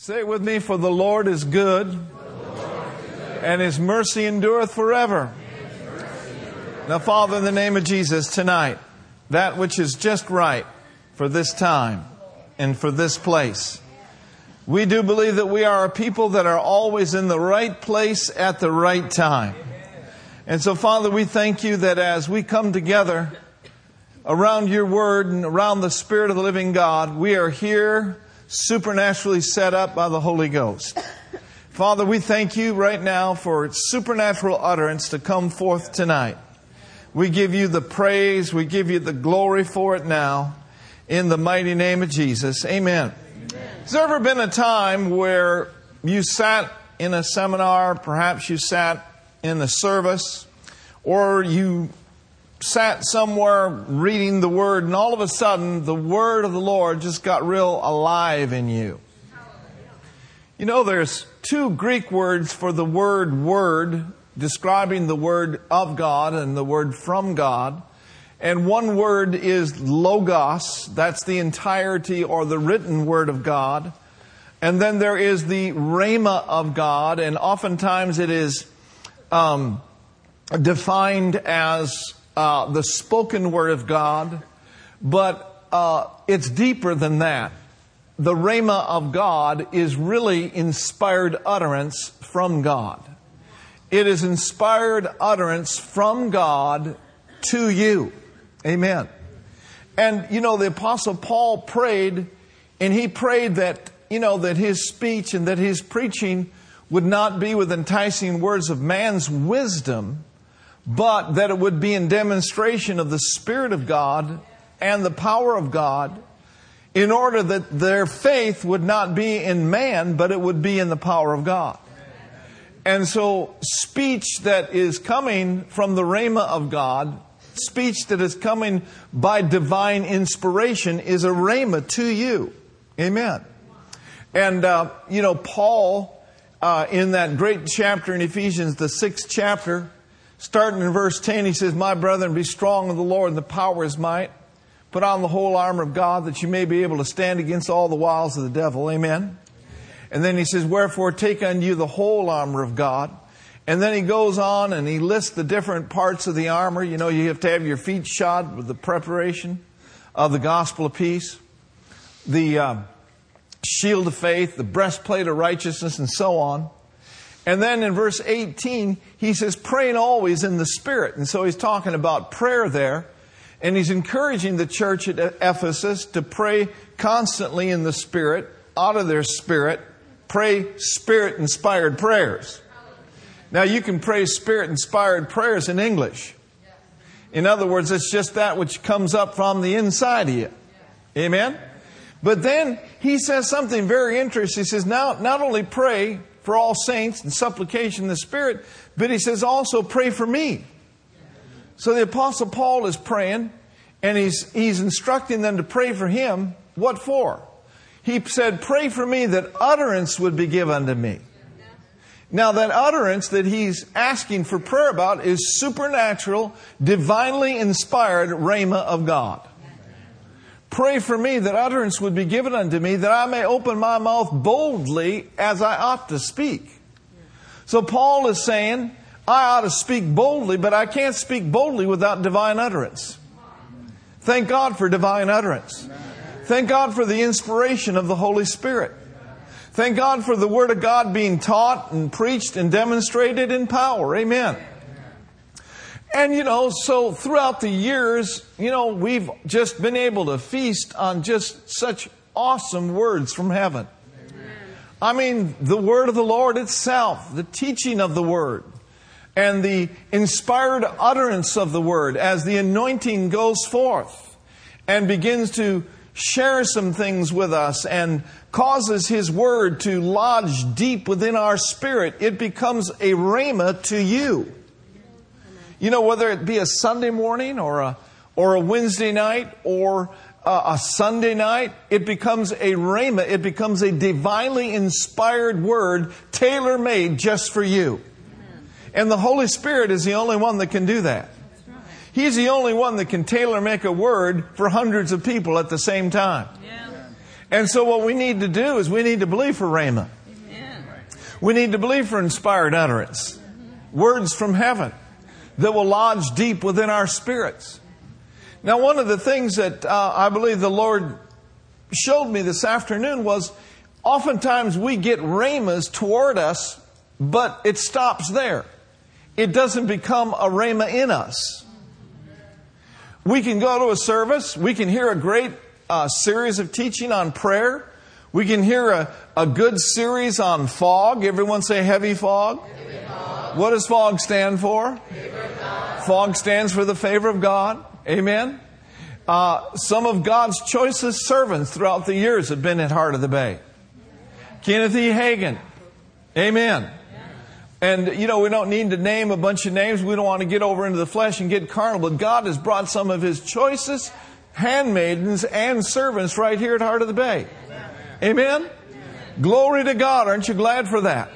Say it with me, for the Lord is good, and his mercy endureth forever. Now, Father, in the name of Jesus, tonight, that which is just right for this time and for this place. We do believe that we are a people that are always in the right place at the right time. And so, Father, we thank you that as we come together around your word and around the Spirit of the living God, we are here supernaturally set up by the Holy Ghost. Father, we thank you right now for supernatural utterance to come forth tonight. We give you the praise, we give you the glory for it now in the mighty name of Jesus. Amen. Amen. Has there ever been a time where you sat in a seminar, perhaps you sat in a service, or you sat somewhere reading the Word, and all of a sudden, the Word of the Lord just got real alive in you. You know, there's two Greek words for the word word, describing the word of God and the word from God. And one word is logos, that's the entirety or the written word of God. And then there is the rhema of God, and oftentimes it is um, defined as uh, the spoken word of God, but uh, it's deeper than that. The Rhema of God is really inspired utterance from God. It is inspired utterance from God to you. Amen. And, you know, the Apostle Paul prayed, and he prayed that, you know, that his speech and that his preaching would not be with enticing words of man's wisdom, but that it would be in demonstration of the Spirit of God and the power of God in order that their faith would not be in man, but it would be in the power of God. And so, speech that is coming from the Rhema of God, speech that is coming by divine inspiration, is a Rhema to you. Amen. And, uh, you know, Paul, uh, in that great chapter in Ephesians, the sixth chapter, Starting in verse 10, he says, My brethren, be strong in the Lord and the power of his might. Put on the whole armor of God that you may be able to stand against all the wiles of the devil. Amen. And then he says, Wherefore take unto you the whole armor of God. And then he goes on and he lists the different parts of the armor. You know, you have to have your feet shod with the preparation of the gospel of peace, the uh, shield of faith, the breastplate of righteousness, and so on. And then in verse 18, he says, praying always in the Spirit. And so he's talking about prayer there. And he's encouraging the church at Ephesus to pray constantly in the Spirit, out of their spirit, pray Spirit inspired prayers. Now you can pray Spirit inspired prayers in English. In other words, it's just that which comes up from the inside of you. Amen? But then he says something very interesting. He says, now, not only pray for all saints and supplication in the Spirit, but he says also pray for me. So the Apostle Paul is praying and he's, he's instructing them to pray for him. What for? He said, Pray for me that utterance would be given unto me. Now, that utterance that he's asking for prayer about is supernatural, divinely inspired rhema of God. Pray for me that utterance would be given unto me, that I may open my mouth boldly as I ought to speak. So Paul is saying, I ought to speak boldly, but I can't speak boldly without divine utterance. Thank God for divine utterance. Thank God for the inspiration of the Holy Spirit. Thank God for the Word of God being taught and preached and demonstrated in power. Amen. And you know, so throughout the years, you know, we've just been able to feast on just such awesome words from heaven. Amen. I mean, the word of the Lord itself, the teaching of the word, and the inspired utterance of the word as the anointing goes forth and begins to share some things with us and causes his word to lodge deep within our spirit, it becomes a rhema to you. You know, whether it be a Sunday morning or a, or a Wednesday night or a, a Sunday night, it becomes a rhema. It becomes a divinely inspired word, tailor made just for you. Amen. And the Holy Spirit is the only one that can do that. He's the only one that can tailor make a word for hundreds of people at the same time. Yeah. And so what we need to do is we need to believe for Rhema. We need to believe for inspired utterance. Words from heaven that will lodge deep within our spirits. Now, one of the things that uh, I believe the Lord showed me this afternoon was oftentimes we get rhemas toward us, but it stops there. It doesn't become a rhema in us. We can go to a service, we can hear a great uh, series of teaching on prayer, we can hear a, a good series on fog. Everyone say. Heavy fog. What does fog stand for? Fog stands for the favor of God. Amen. Uh, some of God's choicest servants throughout the years have been at Heart of the Bay. Kenneth E. Hagin. Amen. And, you know, we don't need to name a bunch of names. We don't want to get over into the flesh and get carnal. But God has brought some of His choicest handmaidens and servants right here at Heart of the Bay. Amen? Glory to God. Aren't you glad for that?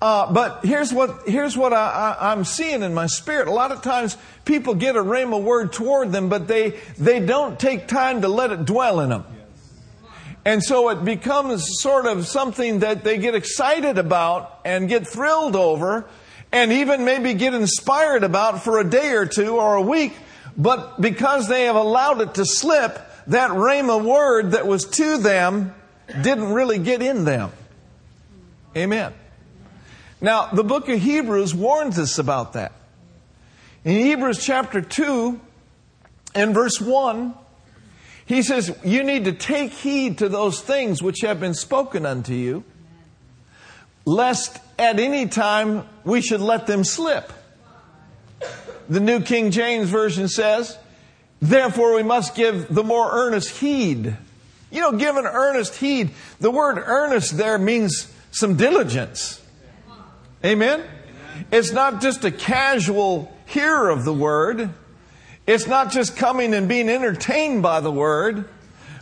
Uh, but here's what, here's what I, I, I'm seeing in my spirit. A lot of times people get a rhema word toward them, but they, they don't take time to let it dwell in them. And so it becomes sort of something that they get excited about and get thrilled over and even maybe get inspired about for a day or two or a week. But because they have allowed it to slip, that rhema word that was to them didn't really get in them. Amen. Now, the book of Hebrews warns us about that. In Hebrews chapter 2 and verse 1, he says, You need to take heed to those things which have been spoken unto you, lest at any time we should let them slip. The New King James Version says, Therefore, we must give the more earnest heed. You know, give an earnest heed. The word earnest there means some diligence. Amen? It's not just a casual hearer of the word. It's not just coming and being entertained by the word,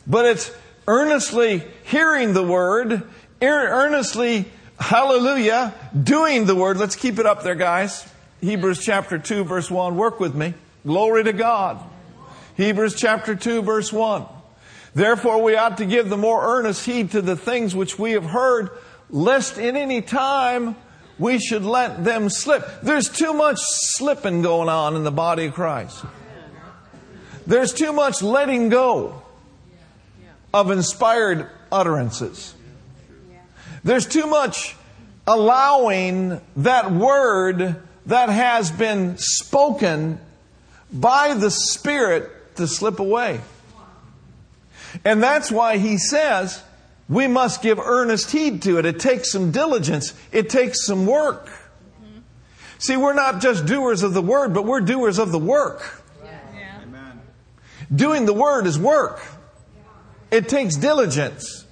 but it's earnestly hearing the word, earnestly, hallelujah, doing the word. Let's keep it up there, guys. Hebrews chapter 2, verse 1. Work with me. Glory to God. Hebrews chapter 2 verse 1. Therefore we ought to give the more earnest heed to the things which we have heard, lest in any time we should let them slip. There's too much slipping going on in the body of Christ. There's too much letting go of inspired utterances. There's too much allowing that word that has been spoken by the Spirit to slip away. And that's why he says we must give earnest heed to it. It takes some diligence, it takes some work. See, we're not just doers of the word, but we're doers of the work. Yeah. Doing the word is work. It takes diligence.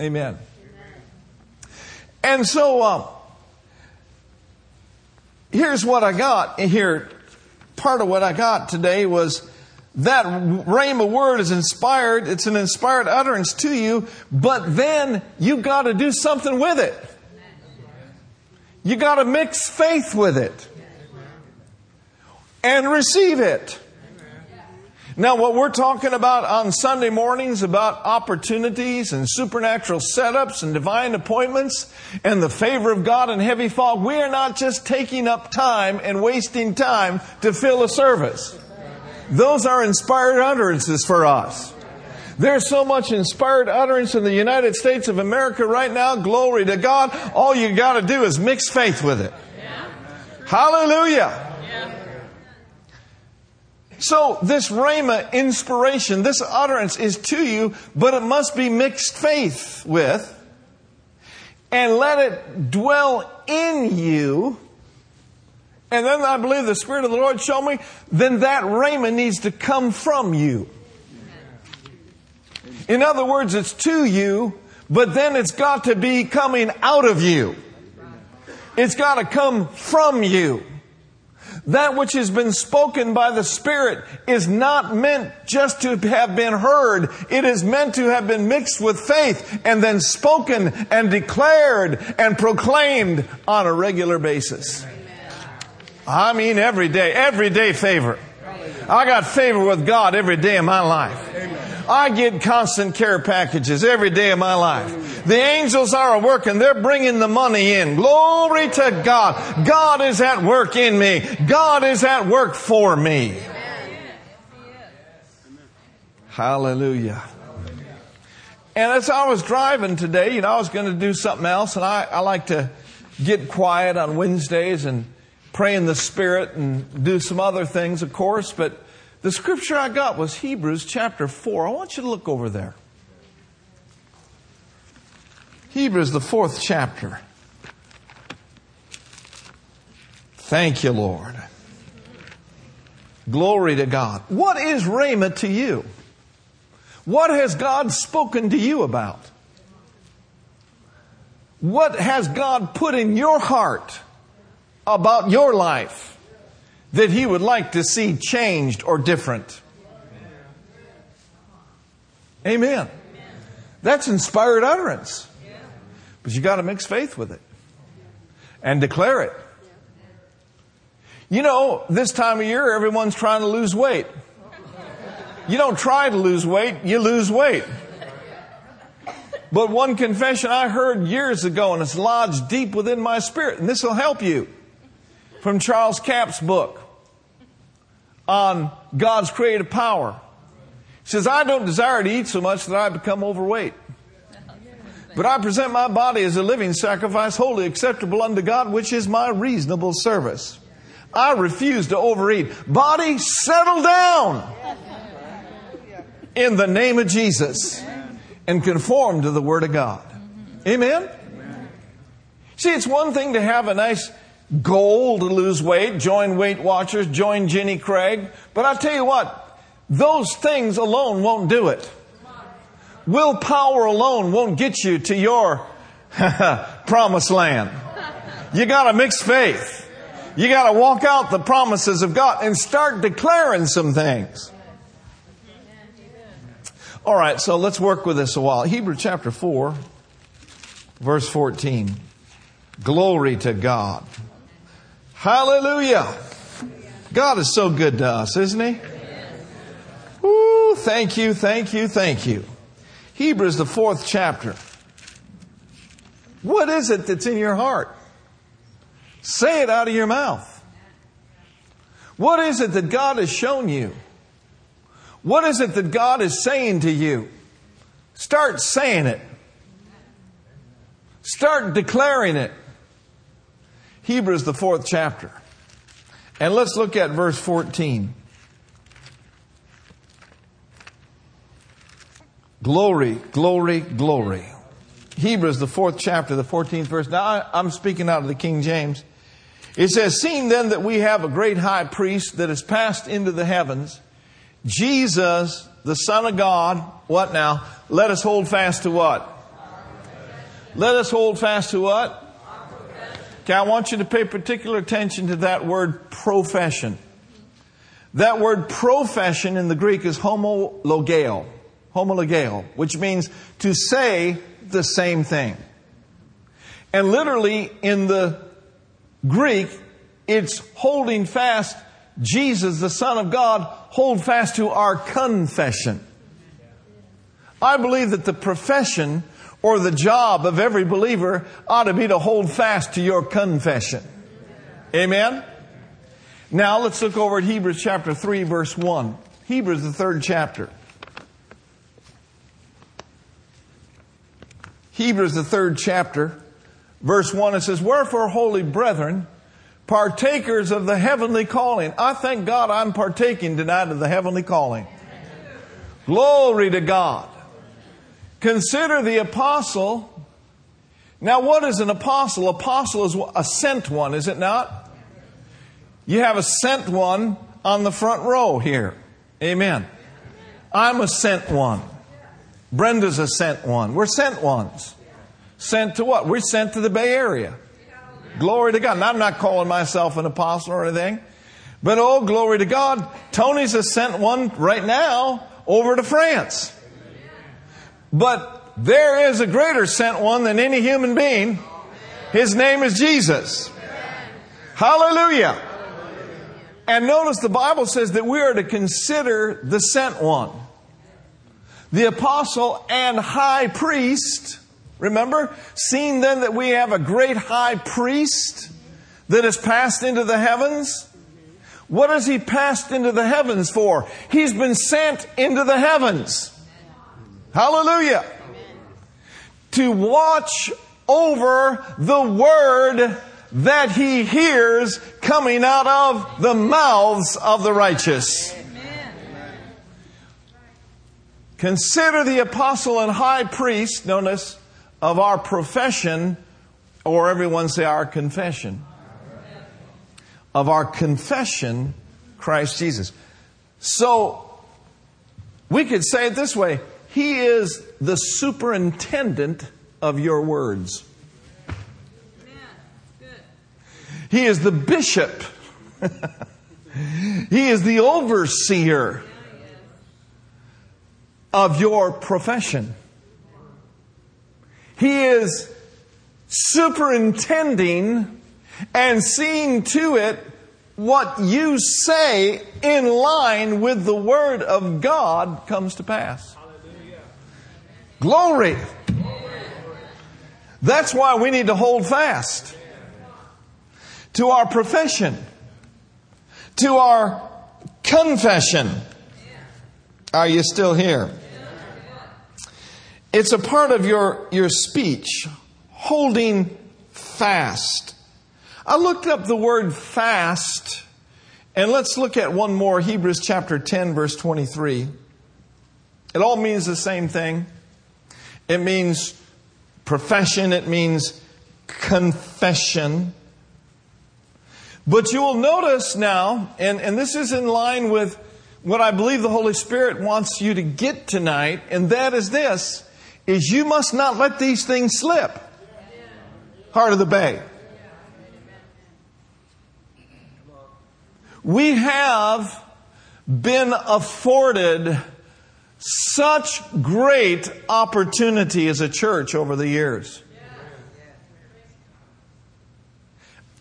Amen. And so, uh, here's what I got here. Part of what I got today was that rhema word is inspired. It's an inspired utterance to you, but then you got to do something with it. You got to mix faith with it and receive it. Now, what we're talking about on Sunday mornings about opportunities and supernatural setups and divine appointments and the favor of God and heavy fog, we are not just taking up time and wasting time to fill a service. Those are inspired utterances for us. There's so much inspired utterance in the United States of America right now. Glory to God. All you got to do is mix faith with it. Hallelujah. So this rhema inspiration, this utterance is to you, but it must be mixed faith with and let it dwell in you and then I believe the Spirit of the Lord showed me, then that rhema needs to come from you. In other words, it's to you, but then it's got to be coming out of you. It's got to come from you. That which has been spoken by the Spirit is not meant just to have been heard. It is meant to have been mixed with faith and then spoken and declared and proclaimed on a regular basis. I mean every day, every day favor. I got favor with God every day of my life. I get constant care packages every day of my life. The angels are working. They're bringing the money in. Glory to God. God is at work in me. God is at work for me. Hallelujah. And as I was driving today, you know, I was going to do something else, and I, I like to get quiet on Wednesdays and pray in the Spirit and do some other things, of course, but the scripture I got was Hebrews chapter 4. I want you to look over there. Hebrews, the fourth chapter. Thank you, Lord. Glory to God. What is Rhema to you? What has God spoken to you about? What has God put in your heart about your life that He would like to see changed or different? Amen. That's inspired utterance. But you got to mix faith with it and declare it. You know, this time of year, everyone's trying to lose weight. You don't try to lose weight, you lose weight. But one confession I heard years ago, and it's lodged deep within my spirit, and this will help you, from Charles Capps' book on God's creative power. He says, I don't desire to eat so much that I become overweight. But I present my body as a living sacrifice, wholly acceptable unto God, which is my reasonable service. I refuse to overeat. Body, settle down in the name of Jesus and conform to the Word of God. Amen? See, it's one thing to have a nice goal to lose weight, join Weight Watchers, join Jenny Craig, but I tell you what, those things alone won't do it. Willpower alone won't get you to your promised land. You gotta mix faith. You gotta walk out the promises of God and start declaring some things. All right, so let's work with this a while. Hebrew chapter 4, verse 14. Glory to God. Hallelujah. God is so good to us, isn't He? Woo, thank you, thank you, thank you. Hebrews, the fourth chapter. What is it that's in your heart? Say it out of your mouth. What is it that God has shown you? What is it that God is saying to you? Start saying it. Start declaring it. Hebrews, the fourth chapter. And let's look at verse 14. Glory, glory, glory. Hebrews, the fourth chapter, the 14th verse. Now, I'm speaking out of the King James. It says, Seeing then that we have a great high priest that has passed into the heavens, Jesus, the Son of God, what now? Let us hold fast to what? Let us hold fast to what? Okay, I want you to pay particular attention to that word profession. That word profession in the Greek is homologeo, homologeo, which means to say the same thing. And literally in the Greek, it's holding fast Jesus, the Son of God, hold fast to our confession. I believe that the profession or the job of every believer ought to be to hold fast to your confession. Amen? Now let's look over at Hebrews chapter 3 verse 1. Hebrews the third chapter. Hebrews the third chapter, verse 1, it says, Wherefore, holy brethren, partakers of the heavenly calling. I thank God I'm partaking tonight of the heavenly calling. Glory to God. Consider the apostle. Now, what is an apostle? Apostle is a sent one, is it not? You have a sent one on the front row here. Amen. I'm a sent one. Brenda's a sent one. We're sent ones. Sent to what? We're sent to the Bay Area. Glory to God. And I'm not calling myself an apostle or anything. But oh, glory to God. Tony's a sent one right now over to France. But there is a greater sent one than any human being. His name is Jesus. Hallelujah. And notice the Bible says that we are to consider the sent one. the apostle and high priest. Remember? Seeing then that we have a great high priest that has passed into the heavens. What has he passed into the heavens for? He's been sent into the heavens. Hallelujah. To watch over the word that he hears coming out of the mouths of the righteous. Consider the apostle and high priest, notice, of our profession, or everyone say our confession. Of our confession, Christ Jesus. So, we could say it this way He is the superintendent of your words. He is the bishop. he is the overseer of your profession. He is superintending and seeing to it what you say in line with the Word of God comes to pass. Glory. That's why we need to hold fast to our profession, to our confession. Are you still here? It's a part of your, your speech, holding fast. I looked up the word fast, and let's look at one more Hebrews chapter 10, verse 23. It all means the same thing. It means profession, it means confession. But you will notice now, and, and this is in line with what I believe the Holy Spirit wants you to get tonight, and that is this is you must not let these things slip. Heart of the Bay. We have been afforded such great opportunity as a church over the years.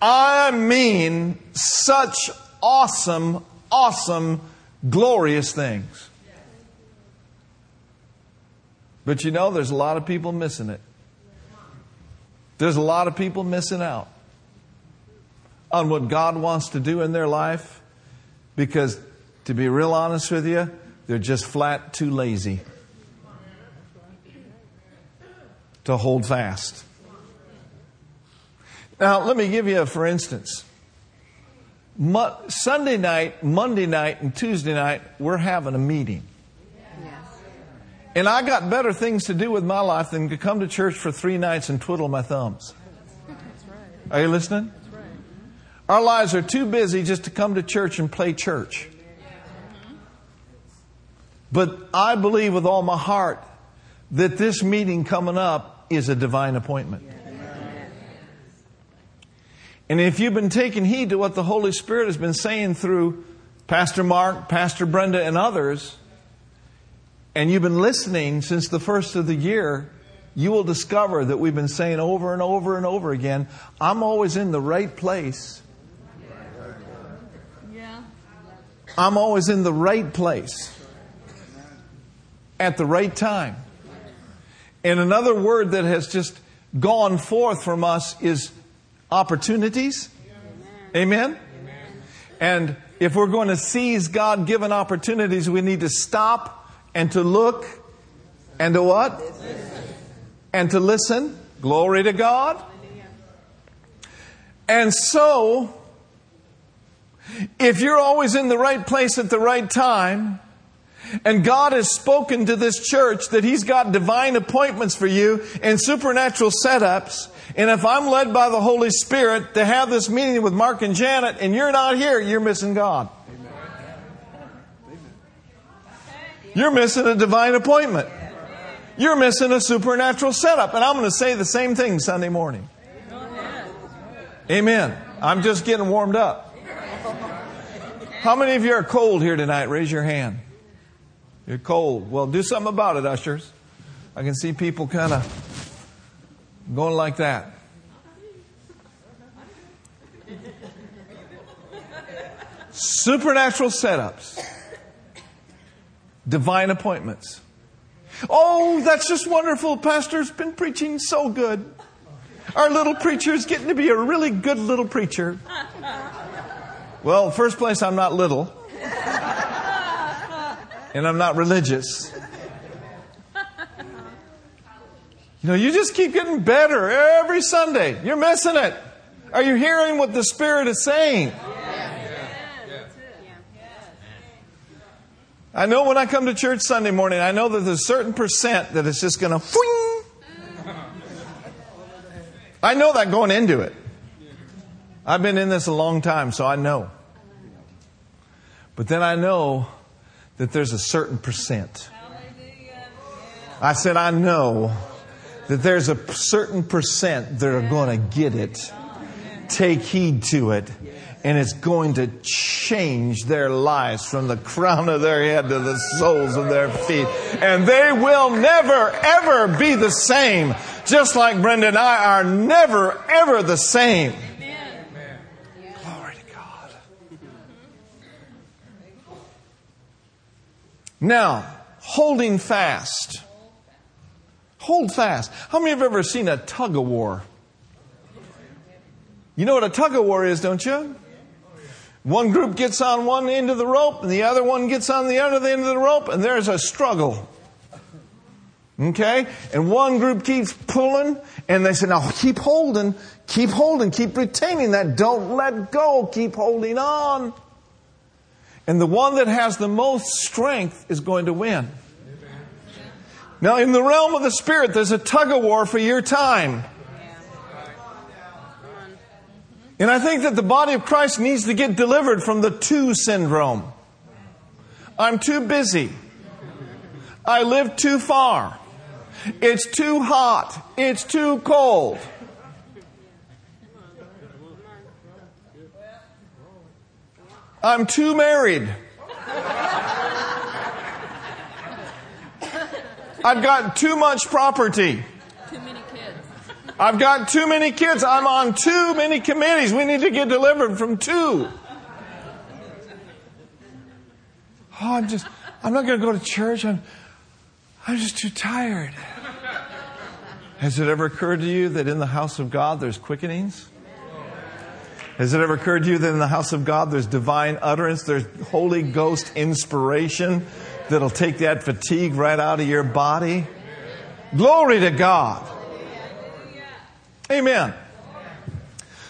I mean, such awesome, awesome, glorious things. But you know, there's a lot of people missing it. There's a lot of people missing out on what God wants to do in their life because, to be real honest with you, they're just flat too lazy to hold fast. Now, let me give you a for instance. Mo- Sunday night, Monday night, and Tuesday night, we're having a meeting. And I got better things to do with my life than to come to church for three nights and twiddle my thumbs. Are you listening? Our lives are too busy just to come to church and play church. But I believe with all my heart that this meeting coming up is a divine appointment. And if you've been taking heed to what the Holy Spirit has been saying through Pastor Mark, Pastor Brenda, and others, and you've been listening since the first of the year, you will discover that we've been saying over and over and over again, I'm always in the right place. Yeah. I'm always in the right place at the right time. And another word that has just gone forth from us is opportunities. Amen? And if we're going to seize God given opportunities, we need to stop and to look and to what? And to listen. Glory to God. And so, if you're always in the right place at the right time, and God has spoken to this church that He's got divine appointments for you and supernatural setups. And if I'm led by the Holy Spirit to have this meeting with Mark and Janet and you're not here, you're missing God. You're missing a divine appointment. You're missing a supernatural setup. And I'm going to say the same thing Sunday morning. Amen. I'm just getting warmed up. How many of you are cold here tonight? Raise your hand. You're cold. Well, do something about it, ushers. I can see people kind of going like that. Supernatural setups divine appointments. Oh, that's just wonderful. Pastor's been preaching so good. Our little preacher is getting to be a really good little preacher. Well, first place, I'm not little. And I'm not religious. You know, you just keep getting better every Sunday. You're missing it. Are you hearing what the Spirit is saying? I know when I come to church Sunday morning, I know that there's a certain percent that it's just going to I know that going into it. I've been in this a long time, so I know. But then I know that there's a certain percent. I said, I know that there's a certain percent that are going to get it, take heed to it, and it's going to change their lives from the crown of their head to the soles of their feet. And they will never, ever be the same. Just like Brenda and I are never, ever the same. Amen. Glory to God. Now, holding fast. Hold fast. How many of you have ever seen a tug of war? You know what a tug of war is, don't you? One group gets on one end of the rope, and the other one gets on the other end of the rope, and there's a struggle. Okay? And one group keeps pulling, and they say, now keep holding, keep holding, keep retaining that. Don't let go. Keep holding on. And the one that has the most strength is going to win. Now, in the realm of the Spirit, there's a tug of war for your time. And I think that the body of Christ needs to get delivered from the too syndrome. I'm too busy. I live too far. It's too hot. It's too cold. I'm too married. I've got too much property. Too many kids. I've got too many kids. I'm on too many committees. We need to get delivered from too. Oh, I'm just, I'm not going to go to church. I'm, I'm just too tired. Has it ever occurred to you that in the house of God there's quickenings? Has it ever occurred to you that in the house of God there's divine utterance, there's Holy Ghost inspiration that'll take that fatigue right out of your body? Glory to God. Amen.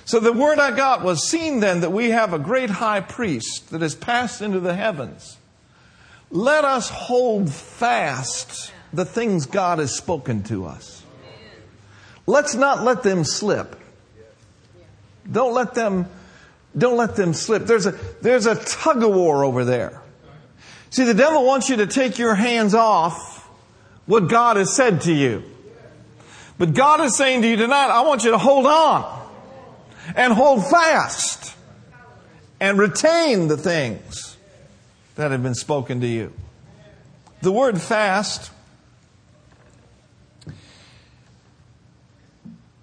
So the word I got was seen then that we have a great high priest that has passed into the heavens. Let us hold fast the things God has spoken to us. Let's not let them slip. Don't let them, don't let them slip. There's a, there's a tug of war over there. See, the devil wants you to take your hands off what God has said to you. But God is saying to you tonight, I want you to hold on and hold fast and retain the things that have been spoken to you. The word fast,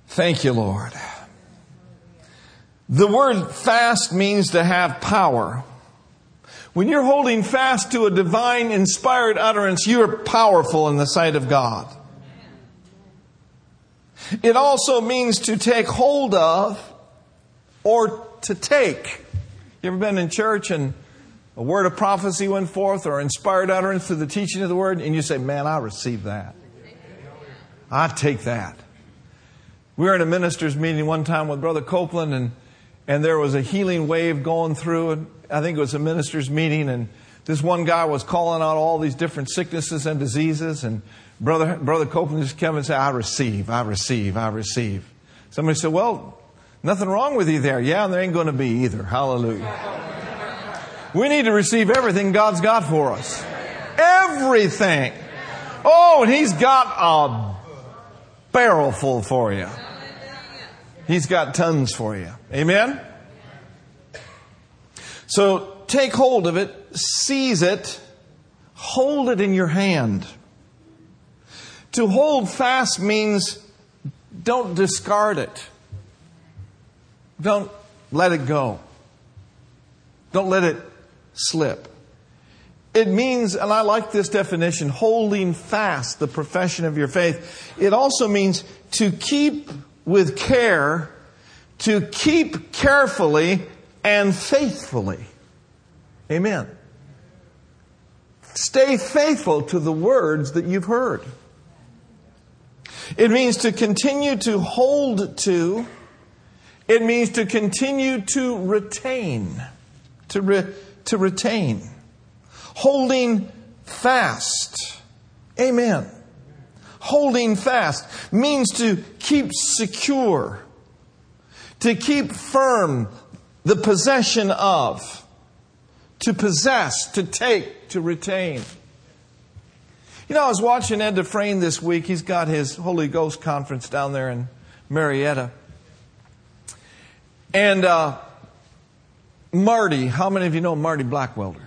thank you, Lord. The word fast means to have power. When you're holding fast to a divine inspired utterance, you are powerful in the sight of God. It also means to take hold of or to take. You ever been in church and a word of prophecy went forth or inspired utterance through the teaching of the word and you say, man, I receive that. I take that. We were in a minister's meeting one time with Brother Copeland and, and there was a healing wave going through and I think it was a minister's meeting and this one guy was calling out all these different sicknesses and diseases and Brother, Brother Copeland just came and said, I receive, I receive, I receive. Somebody said, Well, nothing wrong with you there. Yeah, and there ain't going to be either. Hallelujah. We need to receive everything God's got for us. Everything. Oh, and He's got a barrel full for you. He's got tons for you. Amen? So take hold of it, seize it, hold it in your hand. To hold fast means don't discard it. Don't let it go. Don't let it slip. It means, and I like this definition, holding fast the profession of your faith. It also means to keep with care, to keep carefully and faithfully. Amen. Stay faithful to the words that you've heard. It means to continue to hold to. It means to continue to retain. To, re, to retain. Holding fast. Amen. Holding fast means to keep secure, to keep firm the possession of, to possess, to take, to retain. You know, I was watching Ed Dufresne this week. He's got his Holy Ghost conference down there in Murrieta. And uh, Marty, how many of you know Marty Blackwelder?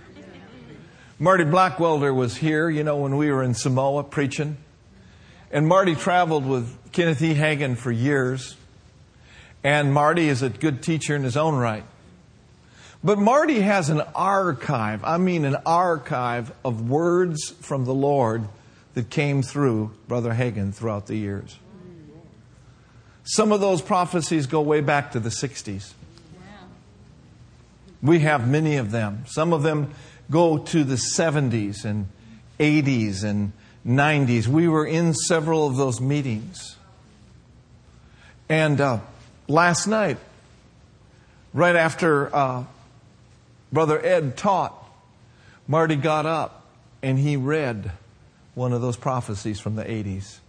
Marty Blackwelder was here, you know, when we were in Samoa preaching. And Marty traveled with Kenneth E. Hagin for years. And Marty is a good teacher in his own right. But Marty has an archive, I mean, an archive of words from the Lord that came through Brother Hagin throughout the years. Some of those prophecies go way back to the 60s. We have many of them. Some of them go to the 70s and 80s and 90s. We were in several of those meetings. And uh, last night, right after uh, Brother Ed taught, Marty got up and he read one of those prophecies from the 80s.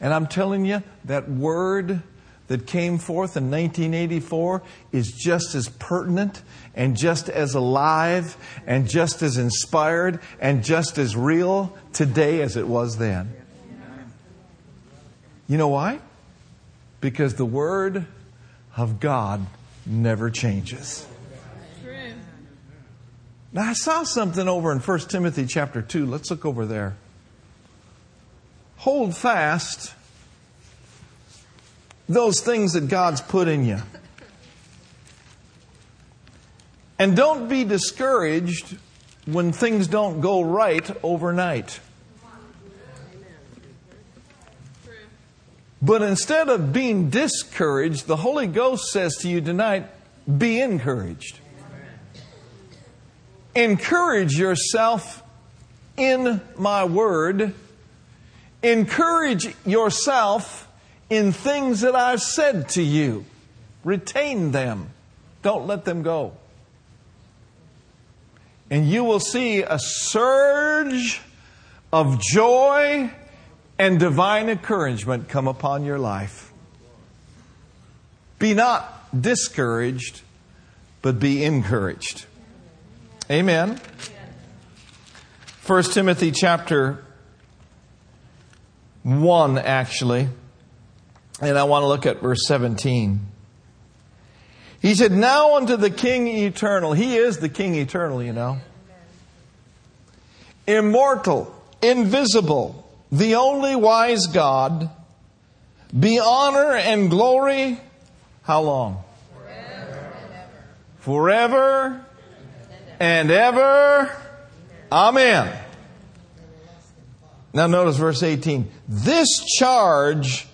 And I'm telling you, that word that came forth in 1984 is just as pertinent and just as alive and just as inspired and just as real today as it was then. You know why? Because the Word of God never changes. Now I saw something over in 1 Timothy chapter 2. Let's look over there. Hold fast those things that God's put in you. And don't be discouraged when things don't go right overnight. But instead of being discouraged, the Holy Ghost says to you tonight, be encouraged. Encourage yourself in my word. Encourage yourself in things that I've said to you. Retain them. Don't let them go. And you will see a surge of joy and divine encouragement come upon your life. Be not discouraged, but be encouraged. Amen. 1 Timothy chapter 1, actually. And I want to look at verse 17. He said, Now unto the King eternal. He is the King eternal, you know. Immortal, invisible, the only wise God, be honor and glory. How long? Forever. Forever and ever. Amen. Now notice verse 18. This charge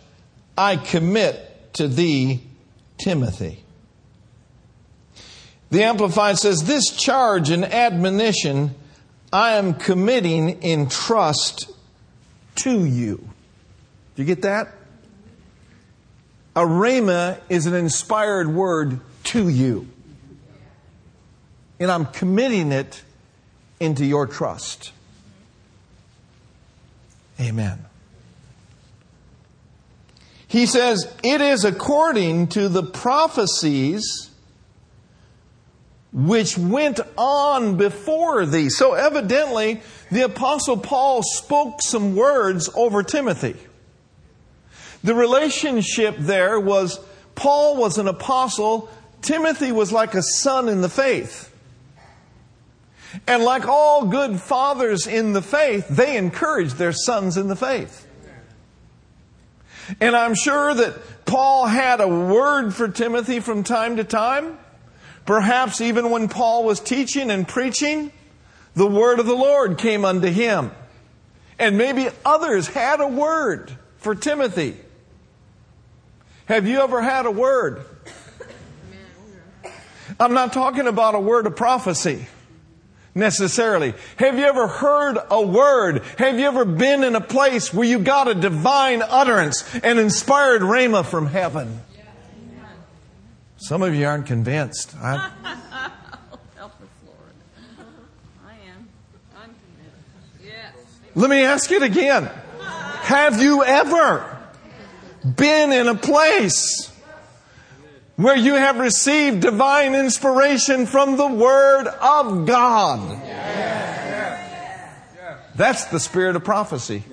I commit to thee, Timothy. The Amplified says, This charge and admonition I am committing in trust to you. Do you get that? A rhema is an inspired word to you and I'm committing it into your trust. Amen. He says, It is according to the prophecies which went on before thee. So evidently, the Apostle Paul spoke some words over Timothy. The relationship there was Paul was an apostle, Timothy was like a son in the faith. And like all good fathers in the faith, they encouraged their sons in the faith. And I'm sure that Paul had a word for Timothy from time to time. Perhaps even when Paul was teaching and preaching, the word of the Lord came unto him. And maybe others had a word for Timothy. Have you ever had a word? I'm not talking about a word of prophecy necessarily. Have you ever heard a word? Have you ever been in a place where you got a divine utterance, and inspired rhema from heaven? Some of you aren't convinced. I, Help us, Lord. I am. I'm convinced. Yes. Let me ask it again. Have you ever been in a place where you have received divine inspiration from the Word of God? That's the spirit of prophecy.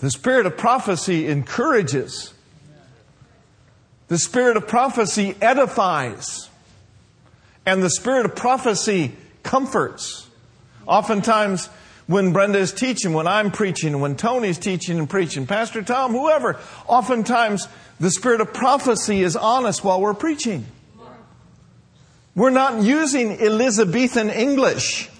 The spirit of prophecy encourages. The spirit of prophecy edifies. And the spirit of prophecy comforts. Oftentimes, when Brenda is teaching, when I'm preaching, when Tony's teaching and preaching, Pastor Tom, whoever, oftentimes the spirit of prophecy is on us while we're preaching. We're not using Elizabethan English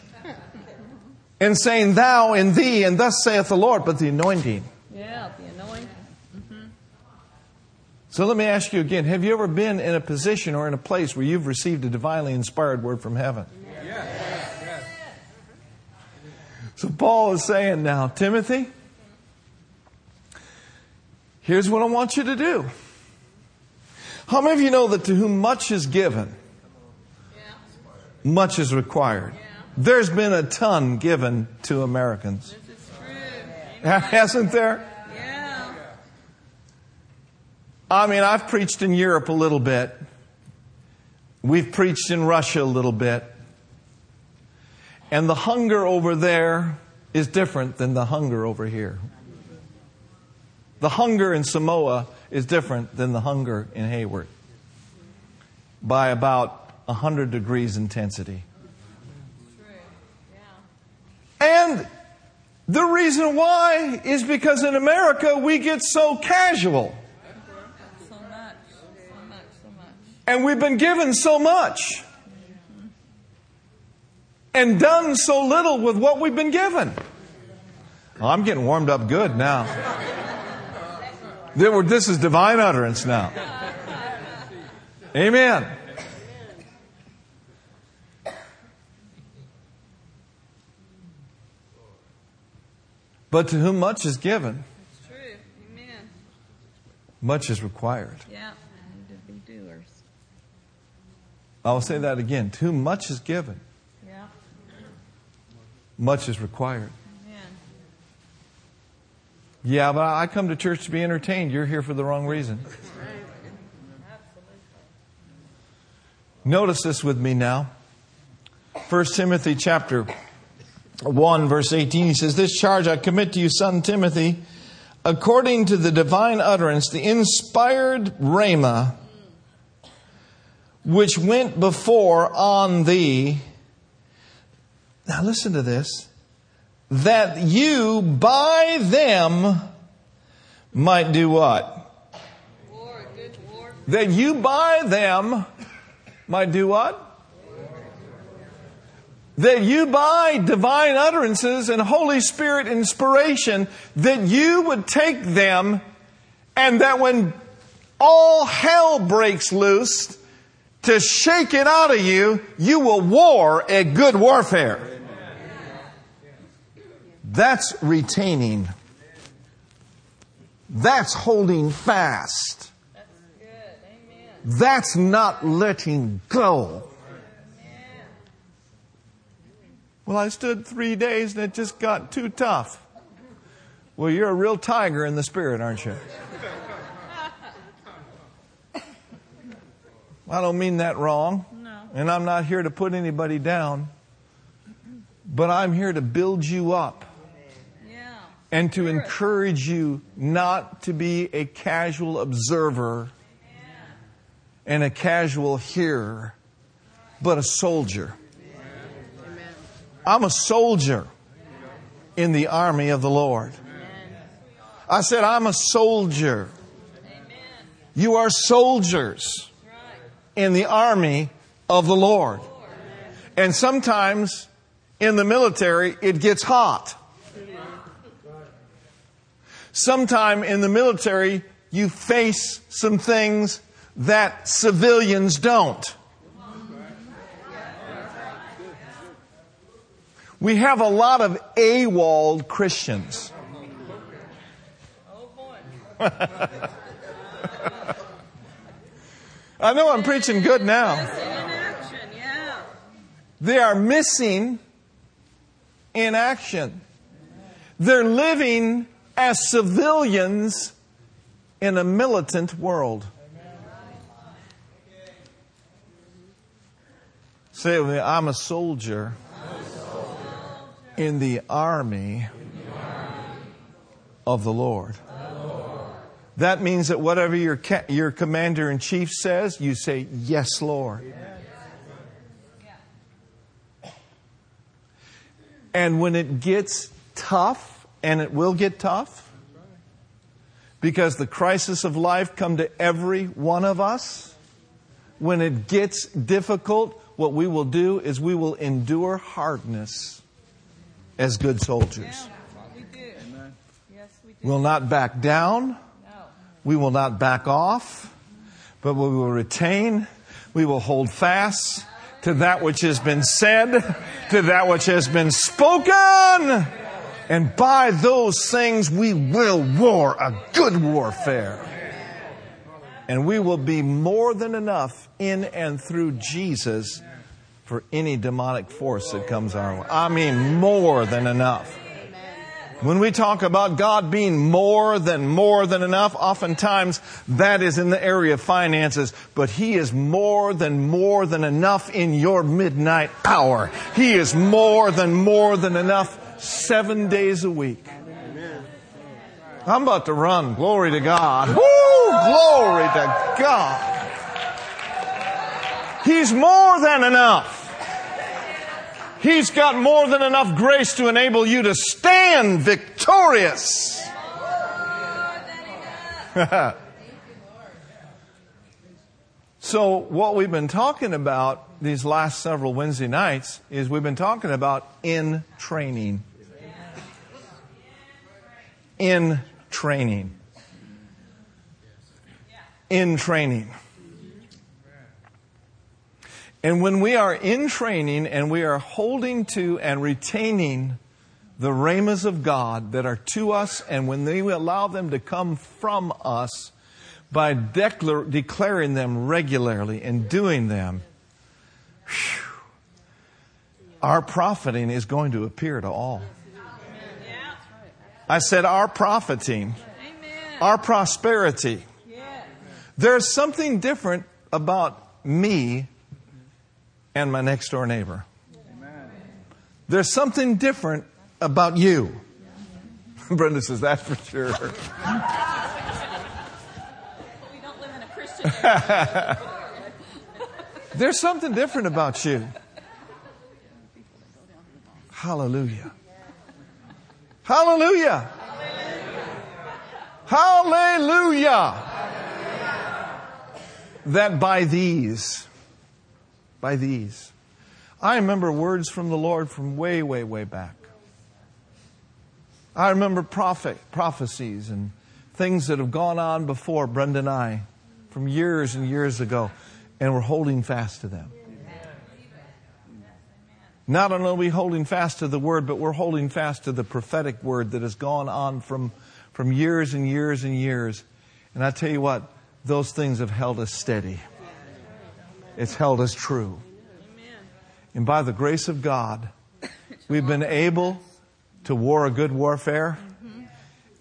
and saying thou and thee and thus saith the Lord, but the anointing. Yeah, the anointing. Mm-hmm. So let me ask you again have you ever been in a position or in a place where you've received a divinely inspired word from heaven? So Paul is saying now, Timothy, here's what I want you to do. How many of you know that to whom much is given, much is required? There's been a ton given to Americans. This is true. Hasn't there? Yeah. I mean, I've preached in Europe a little bit. We've preached in Russia a little bit. And the hunger over there is different than the hunger over here. The hunger in Samoa is different than the hunger in Hayward by about 100 degrees intensity. And the reason why is because in America we get so casual. So much. So much. So much. And we've been given so much and done so little with what we've been given. Well, I'm getting warmed up good now. This is divine utterance now. Amen. But to whom much is given, It's true. Amen. much is required. Yeah. We need to be doers. I'll say that again. To whom much is given. Much is required. Amen. Yeah, but I come to church to be entertained. You're here for the wrong reason. Notice this with me now. 1 Timothy chapter 1 verse 18 he says this charge I commit to you son Timothy according to the divine utterance the inspired rhema which went before on thee now listen to this that you by them might do what War. War. that you by them might do what that you by divine utterances and Holy Spirit inspiration, that you would take them and that when all hell breaks loose, to shake it out of you, you will war a good warfare. That's retaining. That's holding fast. That's good. Amen. That's not letting go. Well, I stood three days and it just got too tough. Well, you're a real tiger in the spirit, aren't you? I don't mean that wrong. No. And I'm not here to put anybody down. But I'm here to build you up. And to encourage you not to be a casual observer and a casual hearer, but a soldier. I'm a soldier in the army of the Lord. I said, I'm a soldier. You are soldiers in the army of the Lord. And sometimes in the military, it gets hot. Sometime in the military, you face some things that civilians don't. We have a lot of AWOL Christians. I know I'm preaching good now. They are missing in action. They're living as civilians in a militant world. Say with me, I'm a soldier in the army of the Lord. That means that whatever your, ca- your commander in chief says, you say, Yes, Lord. And when it gets tough, and it will get tough, because the crisis of life come to every one of us, when it gets difficult, what we will do is we will endure hardness as good soldiers. We do. Yes, we do. We'll not back down. We will not back off, but we will retain, we will hold fast to that which has been said, to that which has been spoken. And by those things we will war a good warfare. And we will be more than enough in and through Jesus for any demonic force that comes our way. I mean, more than enough. When we talk about God being more than more than enough, oftentimes that is in the area of finances, but He is more than more than enough in your midnight hour. He is more than more than enough seven days a week. I'm about to run. Glory to God. Woo! Glory to God. He's more than enough. He's got more than enough grace to enable you to stand victorious. so, what we've been talking about these last several Wednesday nights is we've been talking about in training. In training. In training. And when we are in training and we are holding to and retaining the rhemas of God that are to us, and when we allow them to come from us by declar- declaring them regularly and doing them, whew, our profiting is going to appear to all. I said our profiting, Amen. our prosperity. Yeah. There's something different about me and my next door neighbor. There's something different about you. Brenda says, that's for sure. But we don't live in a Christian. There's something different about you. Hallelujah. Hallelujah. Hallelujah. That by these, by these, I remember words from the Lord from way, way, way back. I remember prophet, prophecies and things that have gone on before Brenda and I from years and years ago, and we're holding fast to them. Not only are we holding fast to the word, but we're holding fast to the prophetic word that has gone on from, from years and years and years. And I tell you what, those things have held us steady. It's held us true. And by the grace of God, we've been able to war a good warfare,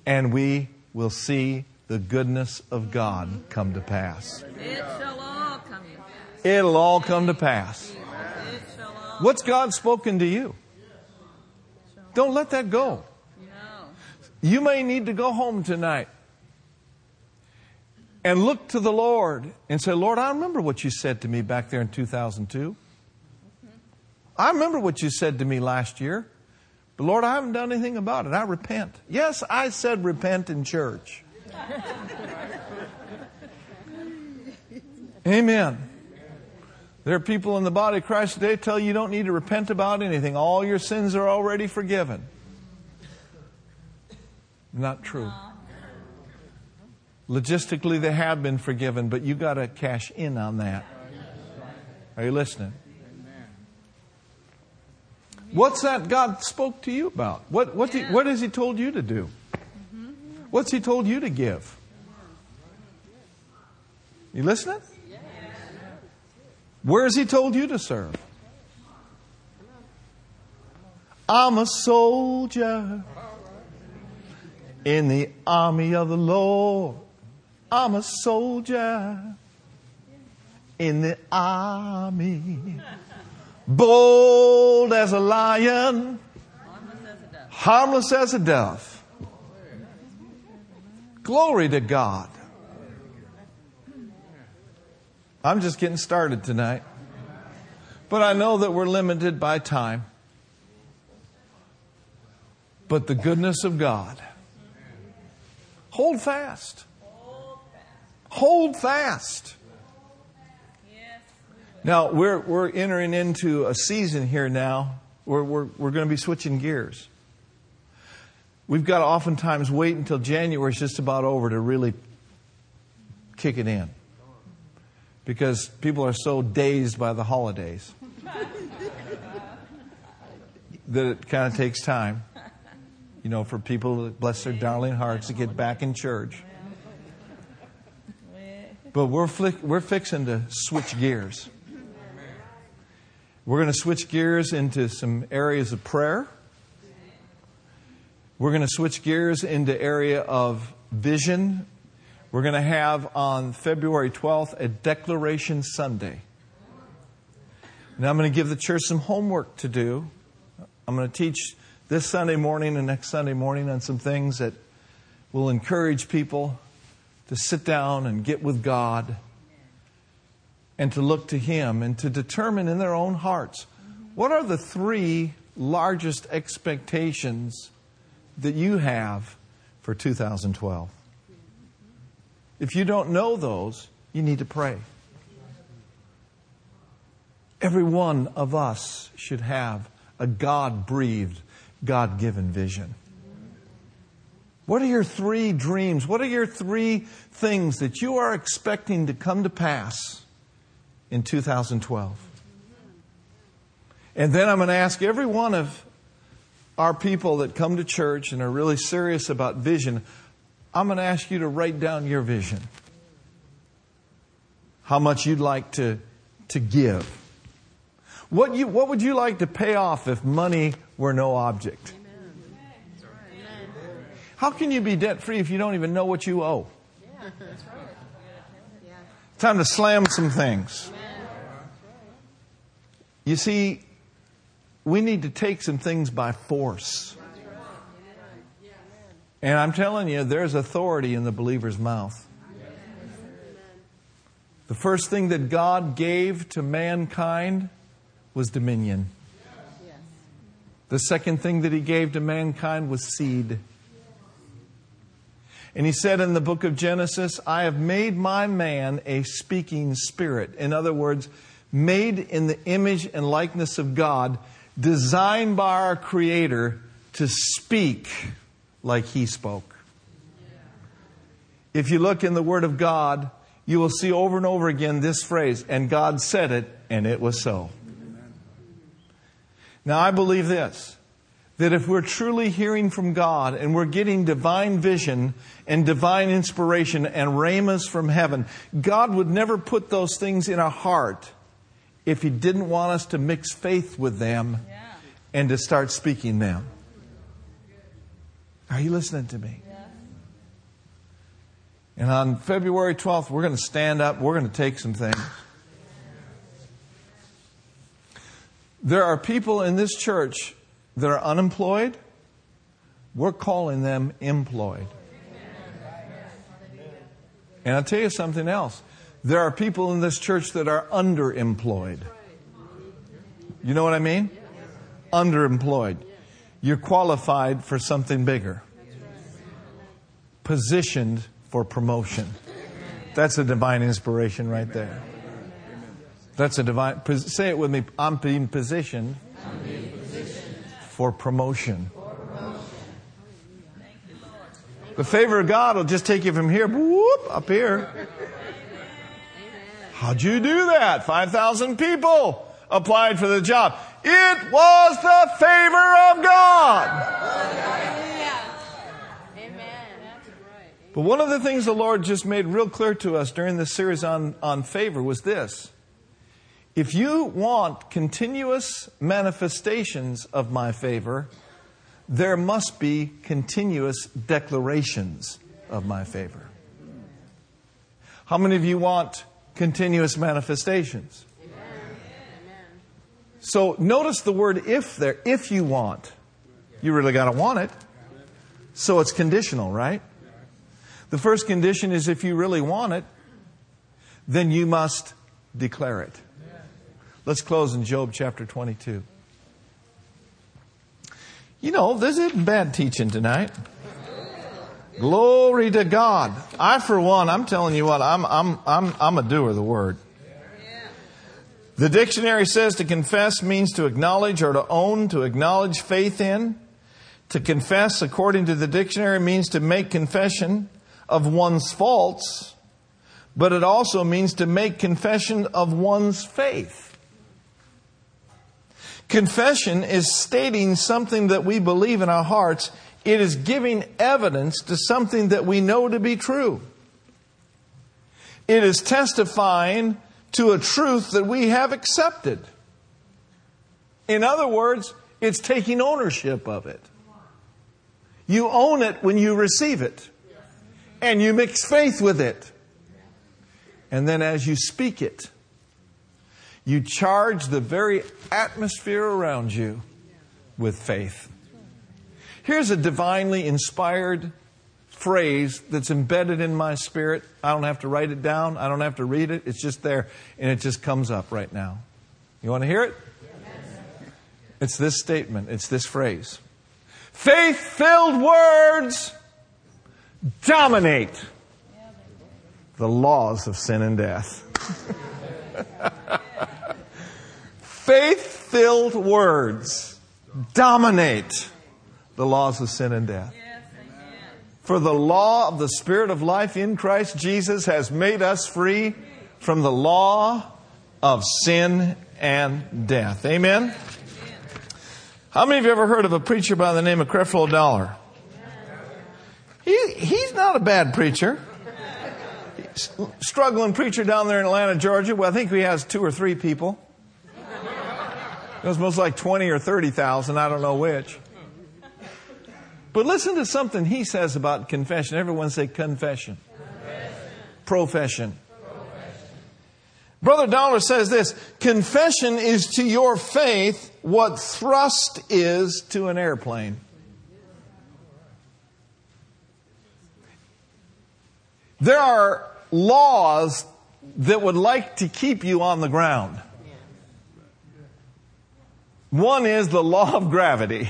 and we will see the goodness of God come to pass. It shall all come to pass. It'll all come to pass. It shall all. What's God spoken to you? Don't let that go. You may need to go home tonight and look to the Lord and say, Lord, I remember what you said to me back there in 2002. Mm-hmm. I remember what you said to me last year. But Lord, I haven't done anything about it. I repent. Yes, I said repent in church. Amen. There are people in the body of Christ today tell you you don't need to repent about anything. All your sins are already forgiven. Not true. Logistically, they have been forgiven, but you got to cash in on that. Are you listening? What's that God spoke to you about? What, what, he, what has He told you to do? What's He told you to give? You listening? Where has He told you to serve? I'm a soldier in the army of the Lord. I'm a soldier in the army. Bold as a lion, harmless as a dove. Glory to God. I'm just getting started tonight. But I know that we're limited by time. But the goodness of God. Hold fast. Hold fast. Now, we're, we're entering into a season here now where we're, we're going to be switching gears. We've got to oftentimes wait until January is just about over to really kick it in because people are so dazed by the holidays that it kind of takes time, you know, for people to bless their darling hearts to get back in church. But we're, flick, we're fixing to switch gears. We're going to switch gears into some areas of prayer. We're going to switch gears into area of vision. We're going to have on February 12th a declaration Sunday. Now I'm going to give the church some homework to do. I'm going to teach this Sunday morning and next Sunday morning on some things that will encourage people to sit down and get with God and to look to Him and to determine in their own hearts what are the three largest expectations that you have for 2012. If you don't know those, you need to pray. Every one of us should have a God breathed, God given vision. What are your three dreams? What are your three things that you are expecting to come to pass in 2012. And then I'm going to ask every one of our people that come to church and are really serious about vision, I'm going to ask you to write down your vision. How much you'd like to, to give. What, you, what would you like to pay off if money were no object? How can you be debt free if you don't even know what you owe? Time to slam some things. You see, we need to take some things by force. And I'm telling you, there's authority in the believer's mouth. The first thing that God gave to mankind was dominion. The second thing that He gave to mankind was seed. And He said in the book of Genesis, I have made my man a speaking spirit. In other words, made in the image and likeness of God, designed by our Creator to speak like He spoke. If you look in the Word of God, you will see over and over again this phrase, and God said it, and it was so. Now, I believe this that if we're truly hearing from God and we're getting divine vision and divine inspiration and rhemas from heaven, God would never put those things in our heart if He didn't want us to mix faith with them yeah. and to start speaking them. Are you listening to me? And on February 12th, we're going to stand up, we're going to take some things. There are people in this church that are unemployed. We're calling them employed. And I'll tell you something else. There are people in this church that are underemployed. You know what I mean? Underemployed. You're qualified for something bigger. Positioned for promotion. That's a divine inspiration right there. That's a divine. Say it with me. I'm being positioned, for promotion. The favor of God will just take you from here, whoop, up here. How'd you do that? 5,000 people applied for the job. It was the favor of God. But one of the things the Lord just made real clear to us during this series on, on favor was this. If you want continuous manifestations of my favor, there must be continuous declarations of my favor. How many of you want continuous manifestations? So notice the word if there. If you want, you really got to want it. So it's conditional, right? The first condition is if you really want it, then you must declare it. Let's close in Job chapter 22. You know, this isn't bad teaching tonight. Glory to God. I, for one, I'm telling you what, I'm, I'm, I'm, I'm a doer of the word. The dictionary says to confess means to acknowledge or to own, to acknowledge faith in. To confess, according to the dictionary, means to make confession of one's faults, but it also means to make confession of one's faith. Confession is stating something that we believe in our hearts. It is giving evidence to something that we know to be true. It is testifying to a truth that we have accepted. In other words, it's taking ownership of it. You own it when you receive it, and you mix faith with it. And then as you speak it, you charge the very atmosphere around you with faith. Here's a divinely inspired phrase that's embedded in my spirit. I don't have to write it down, I don't have to read it. It's just there, and it just comes up right now. You want to hear it? It's this statement, it's this phrase. Faith filled words dominate the laws of sin and death. Faith filled words dominate the laws of sin and death. For the law of the Spirit of life in Christ Jesus has made us free from the law of sin and death. Amen? How many of you ever heard of a preacher by the name of Creflo Dollar? He, he's not a bad preacher. Struggling preacher down there in Atlanta, Georgia. Well, I think he has two or three people. It was most like 20 or 30,000, I don't know which. But listen to something he says about confession. Everyone say confession. Profession. Brother Dollar says this confession is to your faith what thrust is to an airplane. There are laws that would like to keep you on the ground. One is the law of gravity,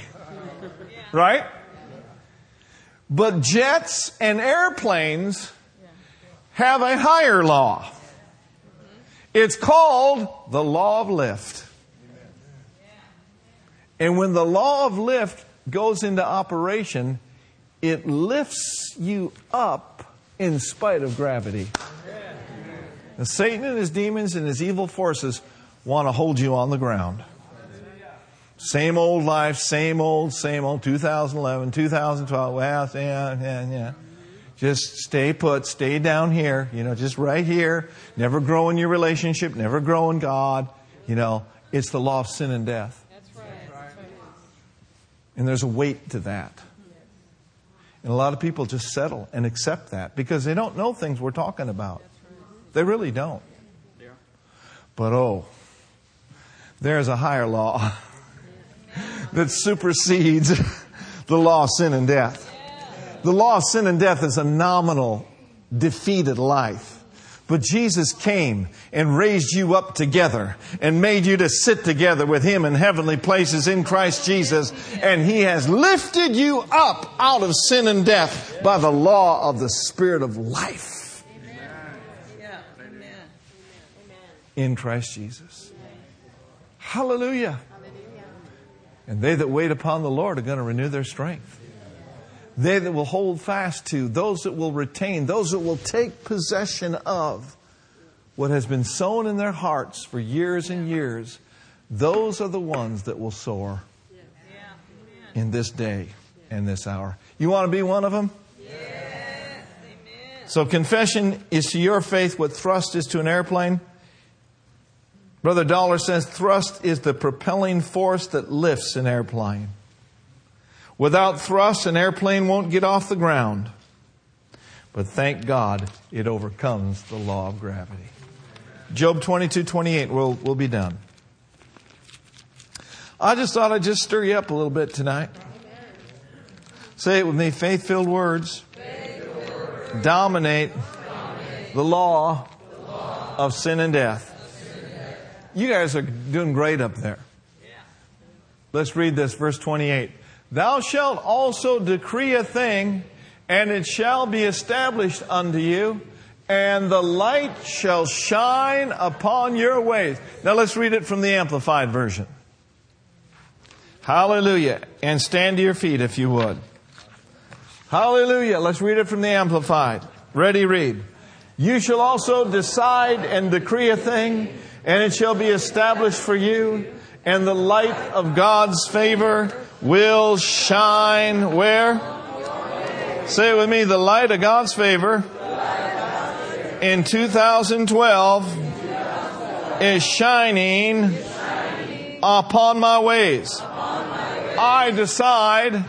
right? But jets and airplanes have a higher law. It's called the law of lift. And when the law of lift goes into operation, it lifts you up in spite of gravity. And Satan and his demons and his evil forces want to hold you on the ground. Same old life, same old, same old, 2011, 2012, well, yeah, yeah, yeah. Just stay put, stay down here, you know, just right here. Never grow in your relationship, never grow in God. You know, it's the law of sin and death. And there's a weight to that. And a lot of people just settle and accept that because they don't know things we're talking about. They really don't. But oh, there's a higher law that supersedes the law of sin and death. The law of sin and death is a nominal, defeated life. But Jesus came and raised you up together and made you to sit together with Him in heavenly places in Christ Jesus. And He has lifted you up out of sin and death by the law of the Spirit of life. Amen. in Christ Jesus. Hallelujah. And they that wait upon the Lord are going to renew their strength. They that will hold fast to, those that will retain, those that will take possession of what has been sown in their hearts for years and years, those are the ones that will soar in this day and this hour. You want to be one of them? So confession is to your faith what thrust is to an airplane. Brother Dollar says thrust is the propelling force that lifts an airplane. Without thrust, an airplane won't get off the ground. But thank God it overcomes the law of gravity. Job 22, 28, we'll, we'll be done. I just thought I'd just stir you up a little bit tonight. Say it with me faith filled words, dominate, the law, of sin and death. You guys are doing great up there. Let's read this, verse 28. Thou shalt also decree a thing, and it shall be established unto you, and the light shall shine upon your ways. Now let's read it from the Amplified Version. Hallelujah. And stand to your feet if you would. Hallelujah. Let's read it from the Amplified. Ready, read. You shall also decide and decree a thing, and it shall be established for you, and the light of God's favor will shine where? Say it with me, the light of God's favor in 2012 is shining upon my ways. I decide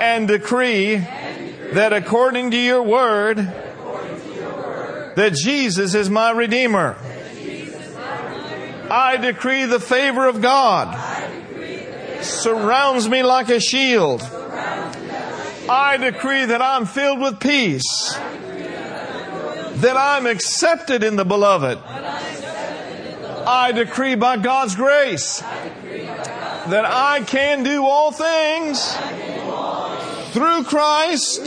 and decree that according to your word, that Jesus is my Redeemer. I decree the favor of God surrounds me like a shield. I decree that I'm filled with peace, that I'm accepted in the beloved. I decree by God's grace that I can do all things through Christ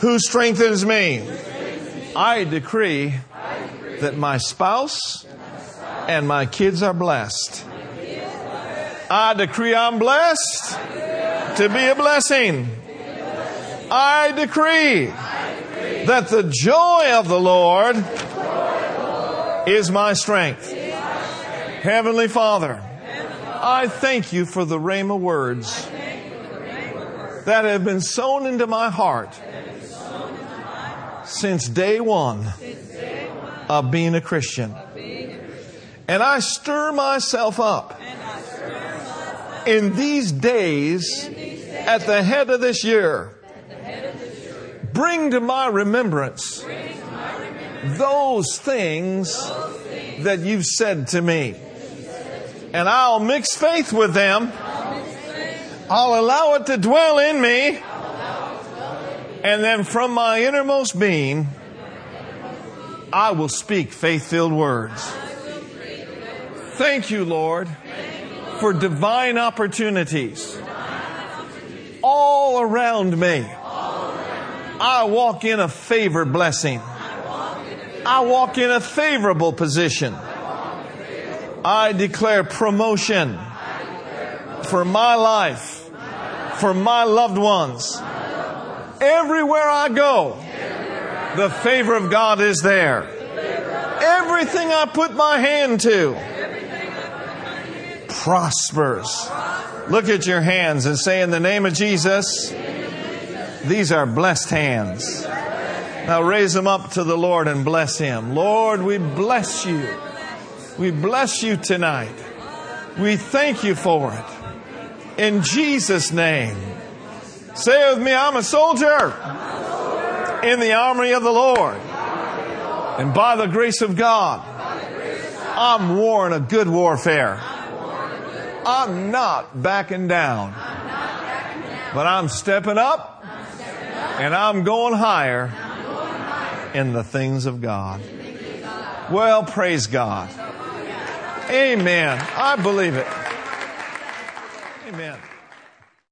who strengthens me. I decree that my spouse and my kids are blessed. I decree I'm blessed to be a blessing. I decree that the joy of the Lord is my strength. Heavenly Father, I thank you for the Rhema words that have been sown into my heart since day one of being a Christian. And I stir myself up in these days at the head of this year. Bring to my remembrance those things that you've said to me. And I'll mix faith with them. I'll allow it to dwell in me. And then from my innermost being, I will speak faith filled words. Thank you, Lord, for divine opportunities all around me. I walk in a favored blessing. I walk in a favorable position. I declare promotion for my life, for my loved ones. Everywhere I go, the favor of God is there. Everything I put my hand to prospers. Look at your hands and say, In the name of Jesus, these are blessed hands. Now raise them up to the Lord and bless Him. Lord, we bless you. We bless you tonight. We thank you for it. In Jesus' name. Say with me, I'm a soldier in the army of the Lord. And by the grace of God, I'm warring a good warfare. I'm not backing down, but I'm stepping up and I'm going higher in the things of God. Well, praise God. Amen. I believe it. Amen.